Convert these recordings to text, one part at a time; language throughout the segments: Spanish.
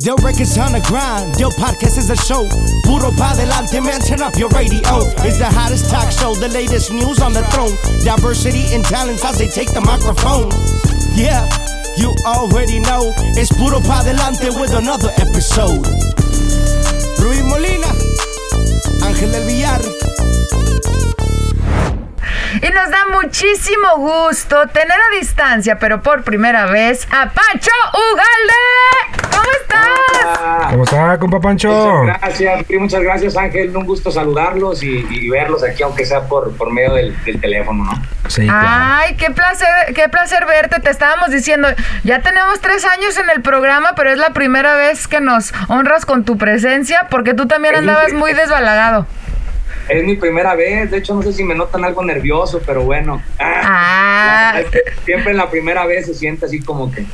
Del records on the grind, Del podcast is a show. Puro pa delante, man, turn up your radio. It's the hottest talk show, the latest news on the throne. Diversity and talents as they take the microphone. Yeah, you already know. It's Puro pa delante with another episode. Ruiz Molina, Ángel del Villar. Y nos da muchísimo gusto tener a distancia, pero por primera vez, a Pancho Ugalde. ¿Cómo estás? ¿Cómo está, compa Pancho? Muchas gracias, muchas gracias Ángel, un gusto saludarlos y, y verlos aquí, aunque sea por, por medio del, del teléfono, ¿no? Sí, claro. Ay, qué placer, qué placer verte. Te estábamos diciendo, ya tenemos tres años en el programa, pero es la primera vez que nos honras con tu presencia, porque tú también andabas muy desbalagado. Es mi primera vez, de hecho no sé si me notan algo nervioso, pero bueno. Ah. que siempre en la primera vez se siente así como que...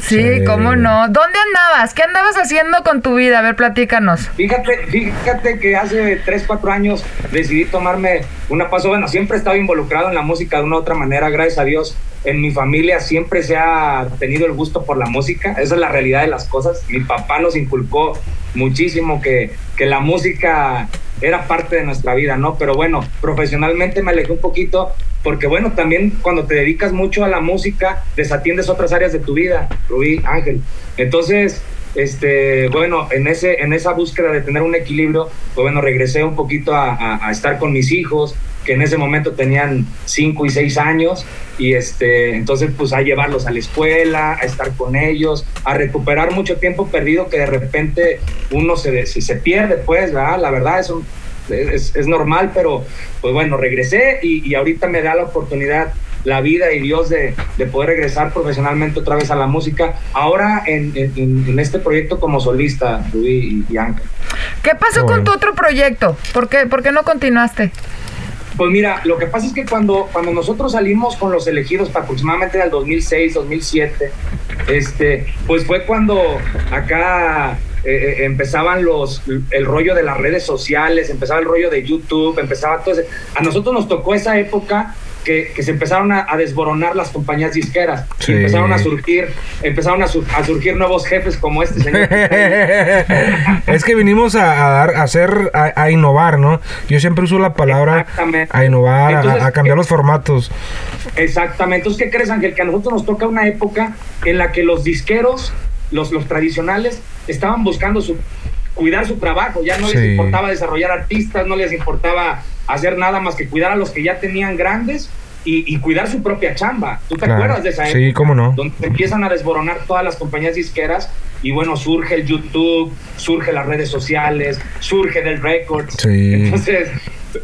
Sí, Sí. cómo no. ¿Dónde andabas? ¿Qué andabas haciendo con tu vida? A ver, platícanos. Fíjate, fíjate que hace 3, 4 años decidí tomarme una paso. Bueno, siempre he estado involucrado en la música de una u otra manera, gracias a Dios. En mi familia siempre se ha tenido el gusto por la música, esa es la realidad de las cosas. Mi papá nos inculcó muchísimo que, que la música era parte de nuestra vida, ¿no? Pero bueno, profesionalmente me alejé un poquito porque bueno, también cuando te dedicas mucho a la música, desatiendes otras áreas de tu vida, Rubí, Ángel. Entonces, este, bueno, en, ese, en esa búsqueda de tener un equilibrio, pues bueno, regresé un poquito a, a- a estar con mis hijos, que en ese momento tenían 5 y 6 años, y este, entonces pues a llevarlos a la escuela, a estar con ellos, a recuperar mucho tiempo perdido que de repente uno se, se, se pierde, pues, ¿verdad? La verdad es, un- es, es normal, pero pues bueno, regresé y, y ahorita me da la oportunidad la vida y Dios de, de poder regresar profesionalmente otra vez a la música, ahora en, en- en este proyecto como solista, Rubí y, Ángel. ¿Qué pasó con tu otro proyecto? ¿Por qué, por qué no continuaste? Pues mira, lo que pasa es que cuando, cuando nosotros salimos con los elegidos para aproximadamente del 2006, 2007, este, pues fue cuando acá eh, eh, empezaban los, el rollo de las redes sociales, empezaba el rollo de YouTube, empezaba todo ese- A nosotros nos tocó esa época que, que se empezaron a, a desboronar las compañías disqueras Sí. empezaron a surgir, empezaron a, sur- a surgir nuevos jefes como este señor. es que vinimos a, a dar, a hacer, a, innovar, ¿no? Yo siempre uso la palabra a innovar, a- Entonces, a, cambiar los formatos. Exactamente. Entonces, ¿qué crees, Ángel? Que a nosotros nos toca una época en la que los disqueros, los, los tradicionales, estaban buscando su cuidar su trabajo. Ya no les importaba desarrollar artistas, no les importaba hacer nada más que cuidar a los que ya tenían grandes y, y cuidar su propia chamba. ¿Tú te Claro. acuerdas de esa época? Sí, cómo no. Donde empiezan a desboronar todas las compañías disqueras y bueno, surge el YouTube, surge las redes sociales, surge del Records. Sí. Entonces,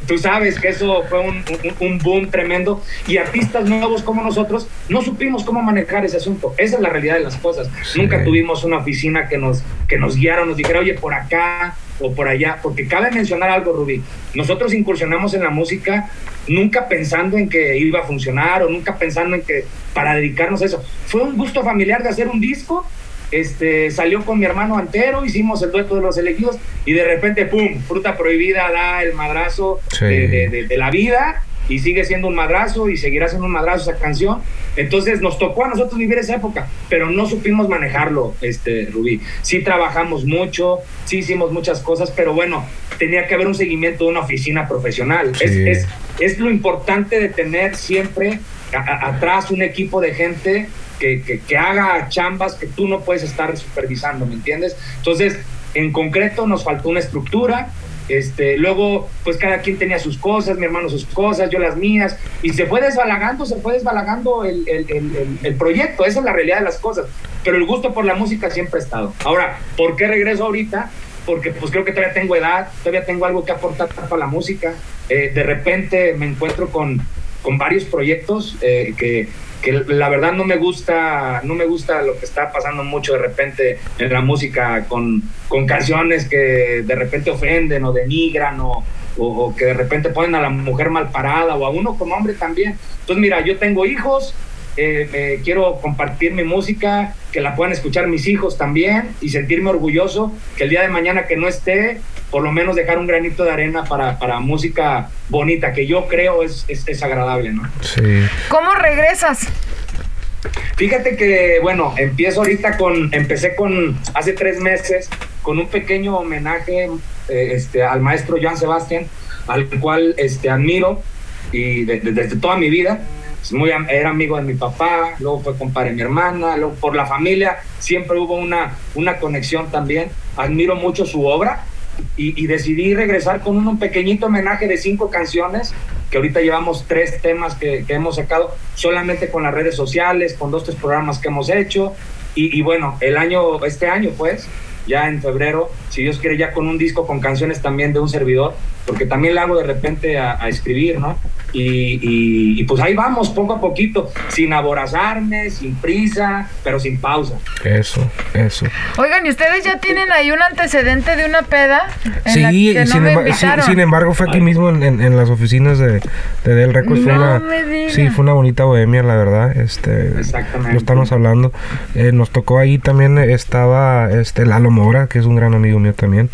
tú sabes que eso fue un, un- un boom tremendo y artistas nuevos como nosotros no supimos cómo manejar ese asunto. Esa es la realidad de las cosas. Sí. Nunca tuvimos una oficina que nos, que nos guiara, nos dijera, oye, por acá o por allá, porque cabe mencionar algo, Rubí. Nosotros incursionamos en la música nunca pensando en que iba a funcionar o nunca pensando en que para dedicarnos a eso. Fue un gusto familiar de hacer un disco este, salió con mi hermano Antero, hicimos el dueto de los elegidos y de repente, ¡pum!, fruta prohibida da el madrazo Sí. de, de- de- de la vida y sigue siendo un madrazo y seguirá siendo un madrazo esa canción. Entonces nos tocó a nosotros vivir esa época, pero no supimos manejarlo, este, Rubí. Sí trabajamos mucho, sí hicimos muchas cosas, pero bueno, tenía que haber un seguimiento de una oficina profesional. Sí. Es, es, es lo importante de tener siempre a- a- atrás un equipo de gente que, que- que haga chambas que tú no puedes estar supervisando, ¿me entiendes? Entonces, en concreto nos faltó una estructura, este, luego pues cada quien tenía sus cosas, mi hermano sus cosas, yo las mías, y se fue desbalagando, se fue desbalagando el, el- el- proyecto, esa es la realidad de las cosas, pero el gusto por la música siempre ha estado. Ahora, ¿por qué regreso ahorita? Porque pues creo que todavía tengo edad, todavía tengo algo que aportar para la música, Eh, de repente me encuentro con, con varios proyectos eh, que, que la verdad no me gusta no me gusta lo que está pasando mucho de repente en la música con, con canciones que de repente ofenden o denigran o, o, que de repente ponen a la mujer mal parada o a uno como hombre también. Entonces mira, yo tengo hijos, eh, eh, quiero compartir mi música, que la puedan escuchar mis hijos también y sentirme orgulloso que el día de mañana que no esté, por lo menos dejar un granito de arena para, para música bonita, que yo creo es, es, es agradable, ¿no? Sí. ¿Cómo regresas? Fíjate que, bueno, empiezo ahorita con, empecé con, hace tres meses, con un pequeño homenaje eh, este, al maestro Joan Sebastián, al cual este, admiro y desde toda mi vida. muy, era amigo de mi papá, luego fue compadre de mi hermana, luego por la familia siempre hubo una, una conexión también. Admiro mucho su obra y, decidí regresar con un, pequeñito homenaje de cinco canciones, que ahorita llevamos tres temas que, hemos sacado solamente con las redes sociales, con dos, tres programas que hemos hecho. Y, bueno, el año, este año pues, ya en febrero, si Dios quiere, ya con un disco con canciones también de un servidor, porque también le hago de repente a, escribir, ¿no? Y, y, pues ahí vamos, poco a poquito, sin aborazarme, sin prisa, pero sin pausa. Eso, eso. Oigan, ¿y ustedes ya tienen ahí un antecedente de una peda? sí, sin, embargo, fue aquí mismo en, las oficinas de, Del Records. fue una, sí, fue una bonita bohemia, la verdad. Este, Exactamente. Lo estamos hablando. Eh, nos tocó ahí también, estaba este Lalo Mora, que es un gran amigo mío también.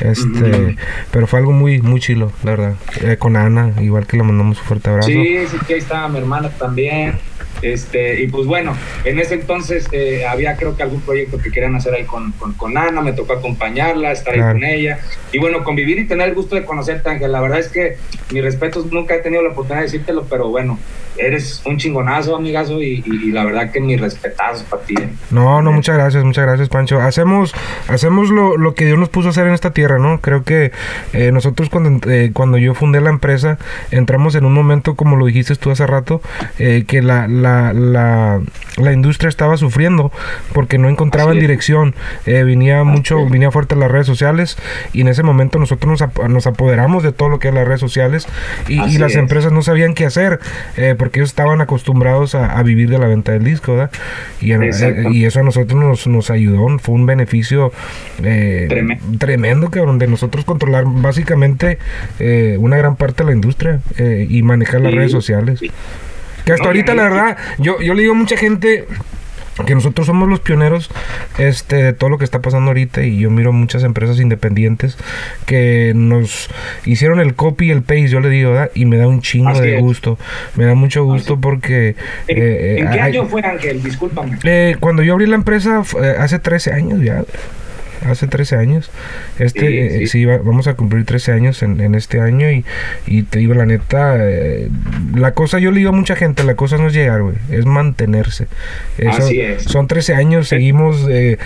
Este, pero fue algo muy, muy chilo, la verdad. Eh, con Ana, igual que le mandamos Sí, sí, que ahí estaba mi hermana también. Este, y pues bueno, en ese entonces eh, había creo que algún proyecto que querían hacer ahí con, con, Ana, me tocó acompañarla, estar ahí con ella. Y bueno, convivir y tener el gusto de conocerte, Ángel. La verdad es que mis respetos, nunca he tenido la oportunidad de decírtelo, pero bueno, eres un chingonazo, amigazo, y, la verdad que mis respetazos para ti. ¿eh? No, no, muchas gracias, muchas gracias, Pancho. Hacemos, hacemos lo, lo, que Dios nos puso a hacer en esta tierra, ¿no? Creo que eh, nosotros cuando, eh, cuando yo fundé la empresa, entramos en un momento, como lo dijiste tú hace rato, que la, la, la, la, industria estaba sufriendo porque no encontraban dirección. venía mucho, venía fuerte las redes sociales, y en ese momento nosotros nos, nos apoderamos de todo lo que es las redes sociales, y, y las empresas no sabían qué hacer porque ellos estaban acostumbrados a, vivir de la venta del disco, ¿verdad? Y, y eso a nosotros nos, nos ayudó, fue un beneficio eh, tremendo. cabrón, de nosotros controlar básicamente eh, una gran parte de la industria eh, y manejar las redes sociales. Que hasta ahorita, la verdad, yo, yo le digo a mucha gente, que nosotros somos los pioneros este de todo lo que está pasando ahorita y yo miro muchas empresas independientes que nos hicieron el copy y el paste yo le digo ¿verdad? y me da un chingo de gusto me da mucho gusto porque ¿En, eh, qué año fue Ángel? discúlpame eh, cuando yo abrí la empresa hace 13 años ya hace 13 años. Este, sí, eh, vamos a cumplir 13 años en, este año y, y, te digo la neta, eh, la cosa, yo le digo a mucha gente, la cosa no es llegar, güey, es mantenerse. Así es. Son 13 años, seguimos eh,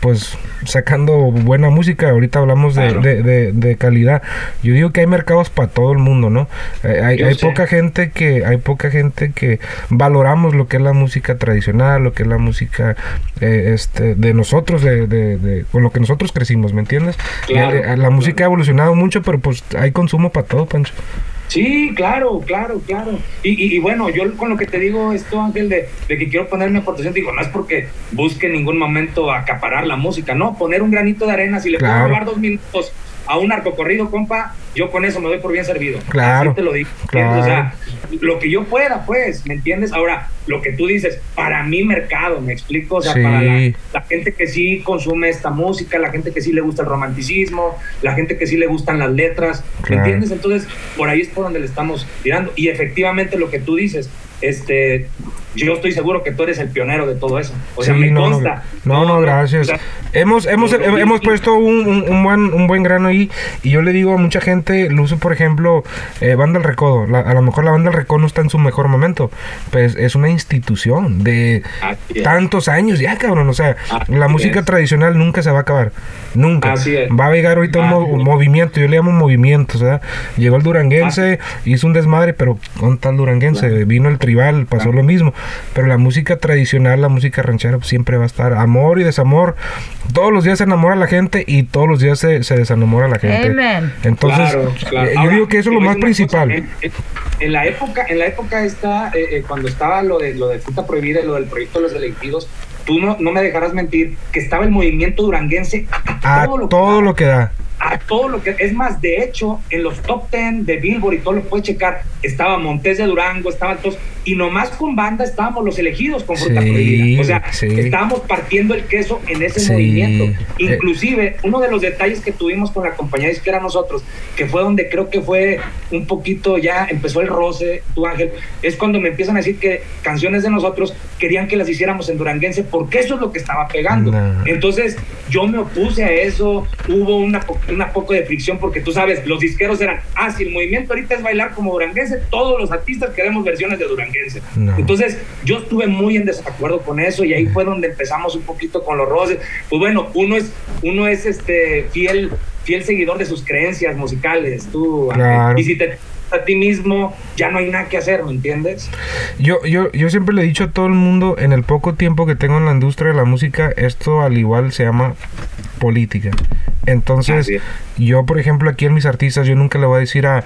pues sacando buena música, ahorita hablamos de, de, calidad. Yo digo que hay mercados para todo el mundo, ¿no? hay, hay poca gente que, hay poca gente que valoramos lo que es la música tradicional, lo que es la música este, de nosotros, de, de con lo que nosotros crecimos, ¿me entiendes? la, música ha evolucionado mucho, pero pues hay consumo para todo, Pancho. Sí, claro, claro, claro. Y, y, bueno, yo con lo que te digo esto, Ángel, de, de, que quiero poner mi aportación, digo, no es porque busque en ningún momento acaparar la música, no, poner un granito de arena, si le puedo robar dos minutos a un corrido, compa, yo con eso me doy por bien servido. Claro. Así te lo digo. O sea, lo que yo pueda, pues, ¿me entiendes? Ahora, lo que tú dices, para mi mercado, ¿me explico? O sea, para la, gente que sí consume esta música, la gente que sí le gusta el romanticismo, la gente que sí le gustan las letras, ¿me entiendes? Entonces, por ahí es por donde le estamos tirando. Y efectivamente lo que tú dices, este, yo estoy seguro que tú eres el pionero de todo eso. O sea, me consta. No, no, gracias. Hemos hemos, hemos puesto un, un, buen, un buen grano ahí y yo le digo a mucha gente, lo uso por ejemplo, eh, Banda El Recodo. a lo mejor la Banda El Recodo no está en su mejor momento, pues es una institución de tantos años ya, cabrón. O sea, la música tradicional nunca se va a acabar. Nunca. Va a llegar ahorita un movimiento, yo le llamo movimiento, sea Llegó el duranguense, hizo un desmadre, pero con tal duranguense? Vino el tribal, pasó lo mismo. Pero la música tradicional, la música ranchera, pues, siempre va a estar amor y desamor. Todos los días se enamora la gente y todos los días se, se desenamora la gente. Entonces, eh, yo digo que eso es lo más principal. en, la época, en la época esta, eh, eh, cuando estaba lo de lo de fruta prohibida y lo del proyecto de los elegidos, tú no, no me dejarás mentir que estaba el movimiento duranguense a, todo, lo, todo lo que da a todo lo que es más de hecho en los top 10 de Billboard y todo lo puedes checar estaba Montes de Durango estaban todos y nomás con banda estábamos los elegidos con fruta prohibida. O sea, estábamos partiendo el queso en ese movimiento. Eh. Inclusive, uno de los detalles que tuvimos con la compañía disquera nosotros, que fue donde creo que fue un poquito ya empezó el roce, tú Ángel, es cuando me empiezan a decir que canciones de nosotros querían que las hiciéramos en duranguense porque eso es lo que estaba pegando. Entonces, yo me opuse a eso, hubo una, una poco de fricción porque tú sabes, los disqueros eran, ah, si el movimiento ahorita es bailar como duranguense, todos los artistas queremos versiones de duranguense. Entonces, yo estuve muy en desacuerdo con eso y ahí fue donde empezamos un poquito con los roces. Pues bueno, uno es, uno es este fiel, fiel seguidor de sus creencias musicales, tú, y si te a ti mismo, ya no hay nada que hacer, ¿me entiendes? Yo, yo, yo siempre le he dicho a todo el mundo, en el poco tiempo que tengo en la industria de la música, esto al igual se llama política. Entonces, yo, por ejemplo, aquí en mis artistas, yo nunca le voy a decir a,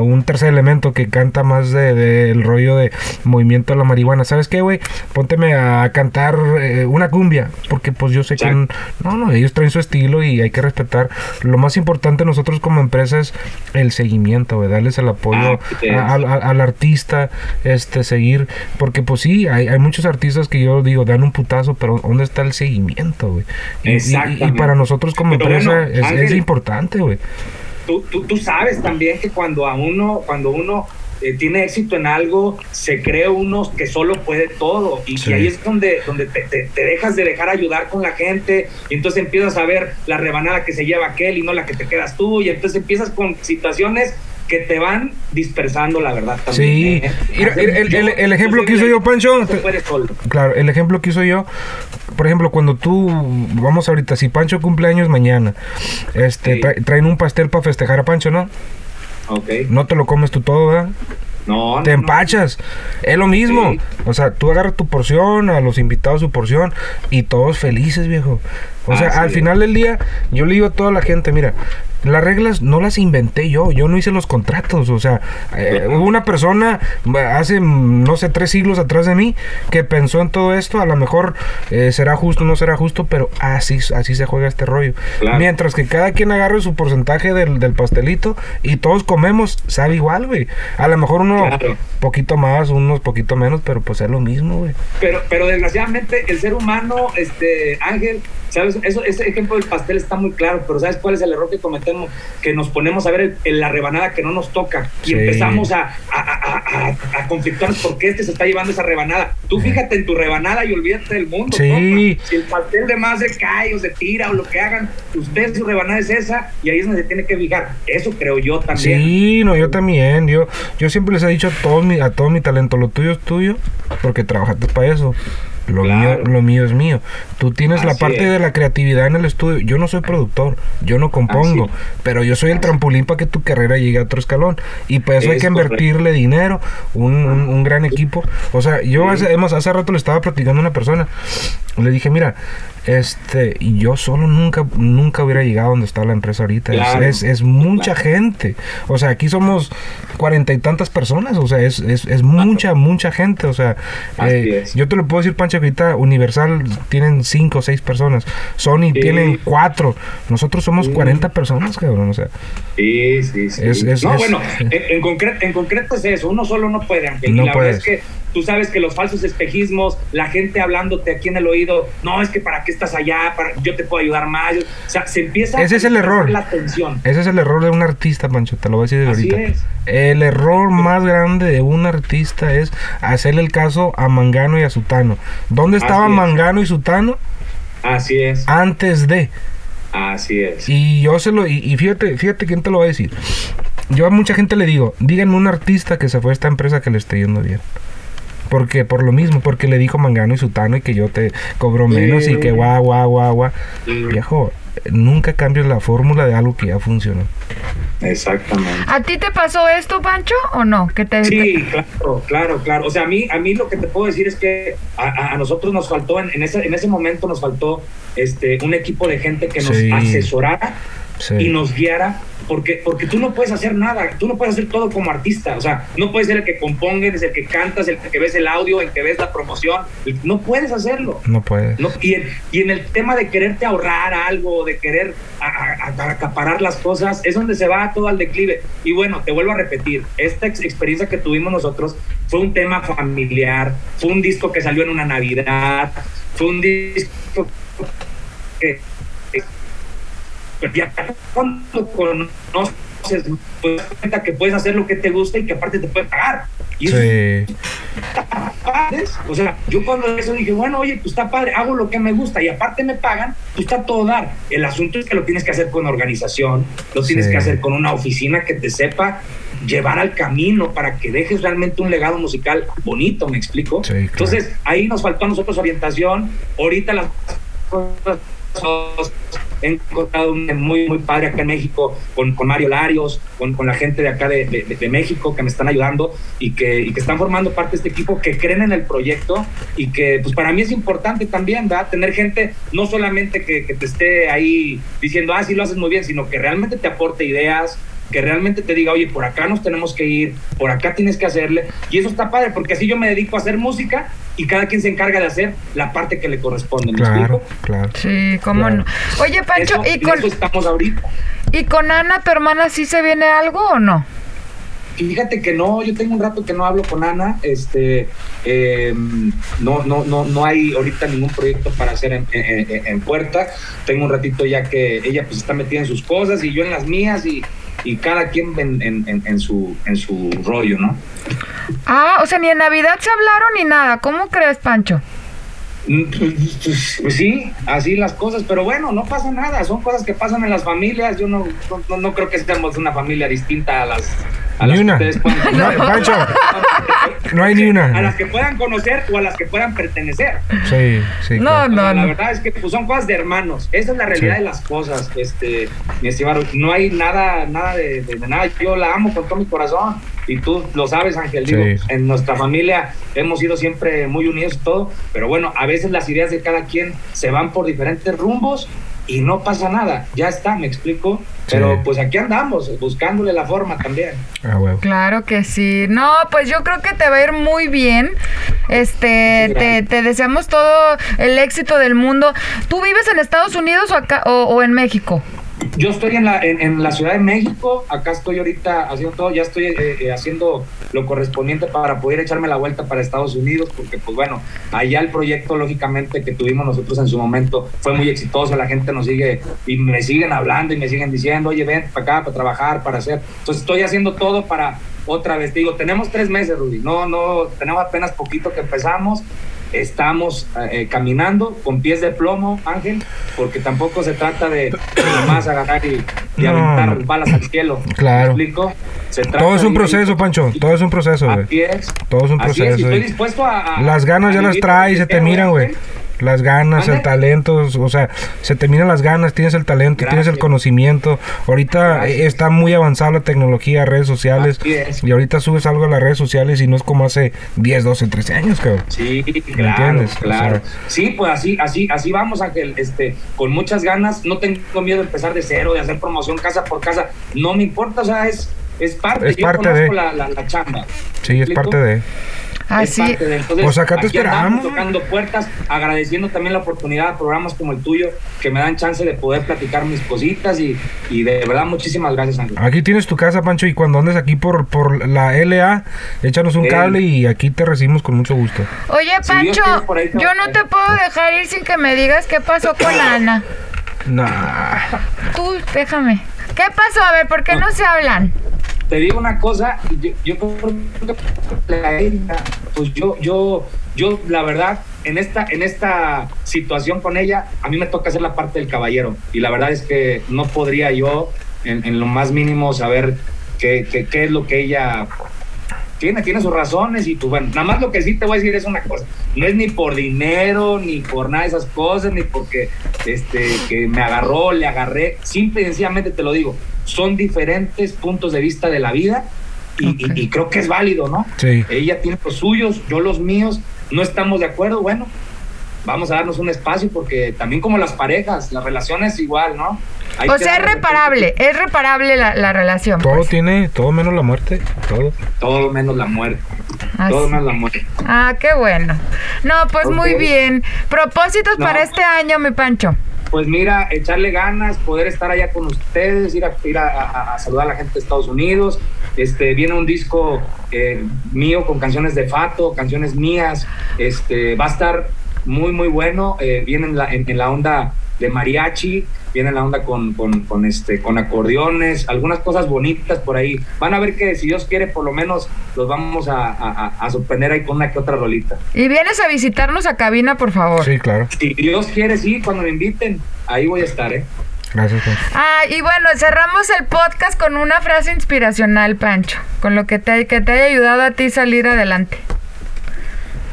un tercer elemento que canta más del de, el rollo de movimiento de la marihuana, ¿sabes qué, güey? Pónteme a cantar eh, una cumbia, porque pues yo sé que no, no, ellos traen su estilo y hay que respetar. Lo más importante nosotros como empresa es el seguimiento, güey, darles el apoyo ah, al artista, este, seguir, porque pues sí, hay, hay muchos artistas que yo digo, dan un putazo, pero ¿dónde está el seguimiento, güey? Y, para nosotros como empresa es, importante, güey. Tú, tú, sabes también que cuando a uno, cuando uno eh, tiene éxito en algo, se cree uno que solo puede todo. Y, ahí es donde, donde te, te, dejas de dejar ayudar con la gente. Y entonces empiezas a ver la rebanada que se lleva aquel y no la que te quedas tú. Y entonces empiezas con situaciones que te van dispersando, la verdad. También, sí. ¿eh? el, ejemplo que hizo yo, Pancho. Claro, el ejemplo que hizo yo, por ejemplo, cuando tú, vamos ahorita, si Pancho cumple años mañana, este, traen un pastel para festejar a Pancho, ¿no? Ok. No te lo comes tú todo, ¿verdad? No, te empachas. Es lo mismo. O sea, tú agarras tu porción, a los invitados su porción y todos felices, viejo. O sea, al final del día, yo le digo a toda la gente, mira, las reglas no las inventé yo, yo no hice los contratos, o sea, eh, hubo una persona hace, no sé, tres siglos atrás de mí que pensó en todo esto, a lo mejor eh, será justo o no será justo, pero así, así se juega este rollo. Mientras que cada quien agarre su porcentaje del, pastelito y todos comemos, sabe igual, güey. A lo mejor uno poquito más, unos poquito menos, pero pues es lo mismo, güey. Pero, pero desgraciadamente el ser humano, este, Ángel, ¿sabes? Eso, ese ejemplo del pastel está muy claro, pero ¿sabes cuál es el error que cometemos? Que nos ponemos a ver el, la rebanada que no nos toca y empezamos a, a, a, a, conflictarnos porque este se está llevando esa rebanada. Tú fíjate en tu rebanada y olvídate del mundo. Sí. Si el pastel de más se cae o se tira o lo que hagan, usted su rebanada es esa y ahí es donde se tiene que fijar. Eso creo yo también. Sí, no, yo también. Yo, yo siempre les he dicho a todo mi, a todo mi talento, lo tuyo es tuyo porque trabajaste para eso. Lo, mío, lo mío es mío. Tú tienes la parte de la creatividad en el estudio. Yo no soy productor, yo no compongo, pero yo soy el trampolín para que tu carrera llegue a otro escalón. Y pues eso hay que invertirle dinero, un, un, gran equipo. O sea, yo hace, hace rato le estaba platicando a una persona. Le dije, mira, este, yo solo nunca, nunca hubiera llegado donde está la empresa ahorita. es, es, mucha gente. O sea, aquí somos cuarenta y tantas personas. O sea, es, es, es mucha, mucha gente. O sea, eh, yo te lo puedo decir, Pancho, que ahorita Universal tienen cinco o seis personas. Sony tienen cuatro. Nosotros somos cuarenta personas, cabrón. O sea. Sí, sí, sí. no, bueno, en, en, concreto, en concreto es eso. Uno solo no puede, aunque No la verdad es que tú sabes que los falsos espejismos, la gente hablándote aquí en el oído, no, es que para qué estás allá, para, yo te puedo ayudar más. O sea, se empieza Ese es el error. la. Ese es el error de un artista, Pancho, te lo voy a decir de ahorita. Es. El error más grande de un artista es hacerle el caso a Mangano y a Sutano. ¿Dónde estaban Mangano y Sutano? Así es. Antes de. Así es. Y yo se lo, y, y, fíjate, fíjate quién te lo va a decir. Yo a mucha gente le digo, díganme un artista que se fue a esta empresa que le esté yendo bien. Porque por lo mismo, porque le dijo Mangano y Sutano y que yo te cobro menos y que guau, guau, guau, guau. Viejo, nunca cambies la fórmula de algo que ya funcionó. Exactamente. ¿A ti te pasó esto, Pancho, o no? ¿Que te... Sí, claro, claro, claro. O sea, a mí, a mí lo que te puedo decir es que a, nosotros nos faltó, en, ese, en ese momento nos faltó este, un equipo de gente que nos asesorara y nos guiara porque, porque tú no puedes hacer nada, tú no puedes hacer todo como artista, o sea, no puedes ser el que componga, el que cantas, el que ves el audio, el que ves la promoción, no puedes hacerlo. No puedes. No, y, en, y, en, el tema de quererte ahorrar algo, de querer acaparar las cosas, es donde se va todo al declive. Y bueno, te vuelvo a repetir, esta experiencia que tuvimos nosotros fue un tema familiar, fue un disco que salió en una Navidad, fue un disco que ya cuando conoces, pues cuenta que puedes hacer lo que te gusta y que aparte te pueden pagar. Y sí. O sea, yo cuando eso dije, bueno, oye, pues está padre, hago lo que me gusta y aparte me pagan, pues está todo dar. El asunto es que lo tienes que hacer con organización, lo tienes que hacer con una oficina que te sepa llevar al camino para que dejes realmente un legado musical bonito, ¿me explico? Entonces, ahí nos faltó a nosotros orientación. Ahorita las cosas he encontrado un muy, muy padre acá en México con, con Mario Larios, con, con, la gente de acá de, de, México que me están ayudando y que, y que están formando parte de este equipo, que creen en el proyecto y que pues para mí es importante también, ¿verdad? Tener gente no solamente que, que te esté ahí diciendo, ah, sí lo haces muy bien, sino que realmente te aporte ideas, que realmente te diga, oye, por acá nos tenemos que ir, por acá tienes que hacerle. Y eso está padre, porque así yo me dedico a hacer música y cada quien se encarga de hacer la parte que le corresponde. ¿Me claro, claro. Sí, cómo no. Oye, Pancho, ¿y con, estamos ahorita. ¿y con Ana, tu hermana, sí se viene algo o no? fíjate que no, yo tengo un rato que no hablo con Ana, este, eh, no, no, no, no hay ahorita ningún proyecto para hacer en, en, puerta, tengo un ratito ya que ella pues está metida en sus cosas y yo en las mías y, y cada quien en, en, su, en su rollo, ¿no? Ah, o sea, ni en Navidad se hablaron ni nada, ¿cómo crees, Pancho? Mm, pues, pues, sí, así las cosas, pero bueno, no pasa nada, son cosas que pasan en las familias, yo no, no, no creo que seamos una familia distinta a las ni una. No, Pancho, no hay ni una. A las que puedan conocer o a las que puedan pertenecer. Sí, sí. No, no, La verdad es que pues, son cosas de hermanos. Esa es la realidad de las cosas, este, mi estimado. No hay nada, nada de, nada. Yo la amo con todo mi corazón. Y tú lo sabes, Ángel. Digo, en nuestra familia hemos sido siempre muy unidos y todo. Pero bueno, a veces las ideas de cada quien se van por diferentes rumbos y no pasa nada, ya está, me explico. Pero pues aquí andamos, buscándole la forma también. Ah, claro que sí. No, pues yo creo que te va a ir muy bien. Este, te, te, deseamos todo el éxito del mundo. ¿Tú vives en Estados Unidos o acá o en México? Yo estoy en la, en, la Ciudad de México, acá estoy ahorita haciendo todo, ya estoy eh, eh, haciendo lo correspondiente para poder echarme la vuelta para Estados Unidos, porque pues bueno, allá el proyecto lógicamente que tuvimos nosotros en su momento fue muy exitoso, la gente nos sigue y me siguen hablando y me siguen diciendo, oye, ven para acá para trabajar, para hacer. Entonces estoy haciendo todo para otra vez, digo, tenemos tres meses, Rudy, no, no, tenemos apenas poquito que empezamos, estamos eh, caminando con pies de plomo, Ángel, porque tampoco se trata de nomás agarrar y, aventar balas al cielo. Claro. todo es un proceso, Pancho. Todo es un proceso, güey. Todo es un proceso. estoy dispuesto a, Las ganas ya las traes, se te miran, güey las ganas, el talento, o sea, se terminan las ganas, tienes el talento, tienes el conocimiento. Ahorita está muy avanzada la tecnología, redes sociales, y ahorita subes algo a las redes sociales y no es como hace 10, 12, 13 años, cabrón. Sí, claro, claro. sí, pues así, así, así vamos, Ángel, este, con muchas ganas, no tengo miedo de empezar de cero, de hacer promoción casa por casa, no me importa, o sea, es, es parte, es parte de. la, la, chamba. Sí, es parte de Así. Entonces, pues acá te esperamos. tocando puertas, agradeciendo también la oportunidad de programas como el tuyo, que me dan chance de poder platicar mis cositas y, y de verdad muchísimas gracias, Ángel. Aquí tienes tu casa, Pancho, y cuando andes aquí por, por la LA, échanos un cable y aquí te recibimos con mucho gusto. Oye, Pancho, yo no te puedo dejar ir sin que me digas qué pasó con Ana. Nah. Tú, déjame. ¿Qué pasó? A ver, ¿por qué no se hablan? Te digo una cosa, yo, creo que pues yo, yo, yo, la verdad, en esta, en esta situación con ella, a mí me toca hacer la parte del caballero. Y la verdad es que no podría yo, en, lo más mínimo, saber qué, qué, qué, es lo que ella tiene, tiene sus razones. Y pues bueno, nada más lo que sí te voy a decir es una cosa: no es ni por dinero, ni por nada de esas cosas, ni porque este, que me agarró, le agarré. Simple y sencillamente te lo digo son diferentes puntos de vista de la vida y, creo que es válido, ¿no? Sí. Ella tiene los suyos, yo los míos, no estamos de acuerdo, bueno, vamos a darnos un espacio porque también como las parejas, las relaciones igual, ¿no? Hay o sea, es reparable, es reparable la, relación. Todo pues. tiene, todo menos la muerte, todo. Todo menos la muerte. Todo menos la muerte. Ah, qué bueno. No, pues muy bien. Propósitos para este año, mi Pancho. Pues mira, echarle ganas, poder estar allá con ustedes, ir a, ir a, saludar a la gente de Estados Unidos. Este, viene un disco eh, mío con canciones de Fato, canciones mías. Este, va a estar muy, muy bueno. Eh, viene en la, en, la onda de mariachi, viene en la onda con, con, este, con acordeones, algunas cosas bonitas por ahí. Van a ver que si Dios quiere, por lo menos los vamos a, a, sorprender ahí con una que otra rolita. Y vienes a visitarnos a cabina, por favor. Sí, claro. Si Dios quiere, sí, cuando me inviten, ahí voy a estar, ¿eh? Gracias. Ah, y bueno, cerramos el podcast con una frase inspiracional, Pancho, con lo que te, que te haya ayudado a ti salir adelante.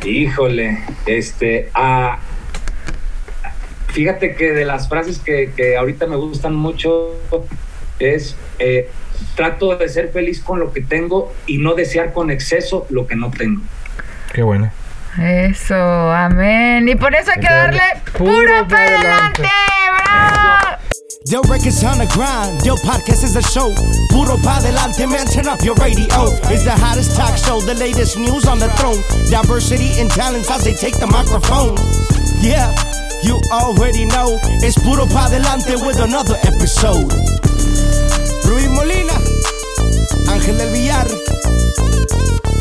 Híjole, este, ah, fíjate que de las frases que, que ahorita me gustan mucho es, eh, trato de ser feliz con lo que tengo y no desear con exceso lo que no tengo. Qué bueno. Eso, amén. Y por eso hay que darle puro, para adelante. ¡Bravo! Yo records on the grind, Yo podcast is a show. Puro pa delante, man, turn up your radio. It's the hottest talk show, the latest news on the throne. Diversity and talents as they take the microphone. Yeah, you already know. It's Puro pa delante with another episode. Ruiz Molina, Ángel del Villar.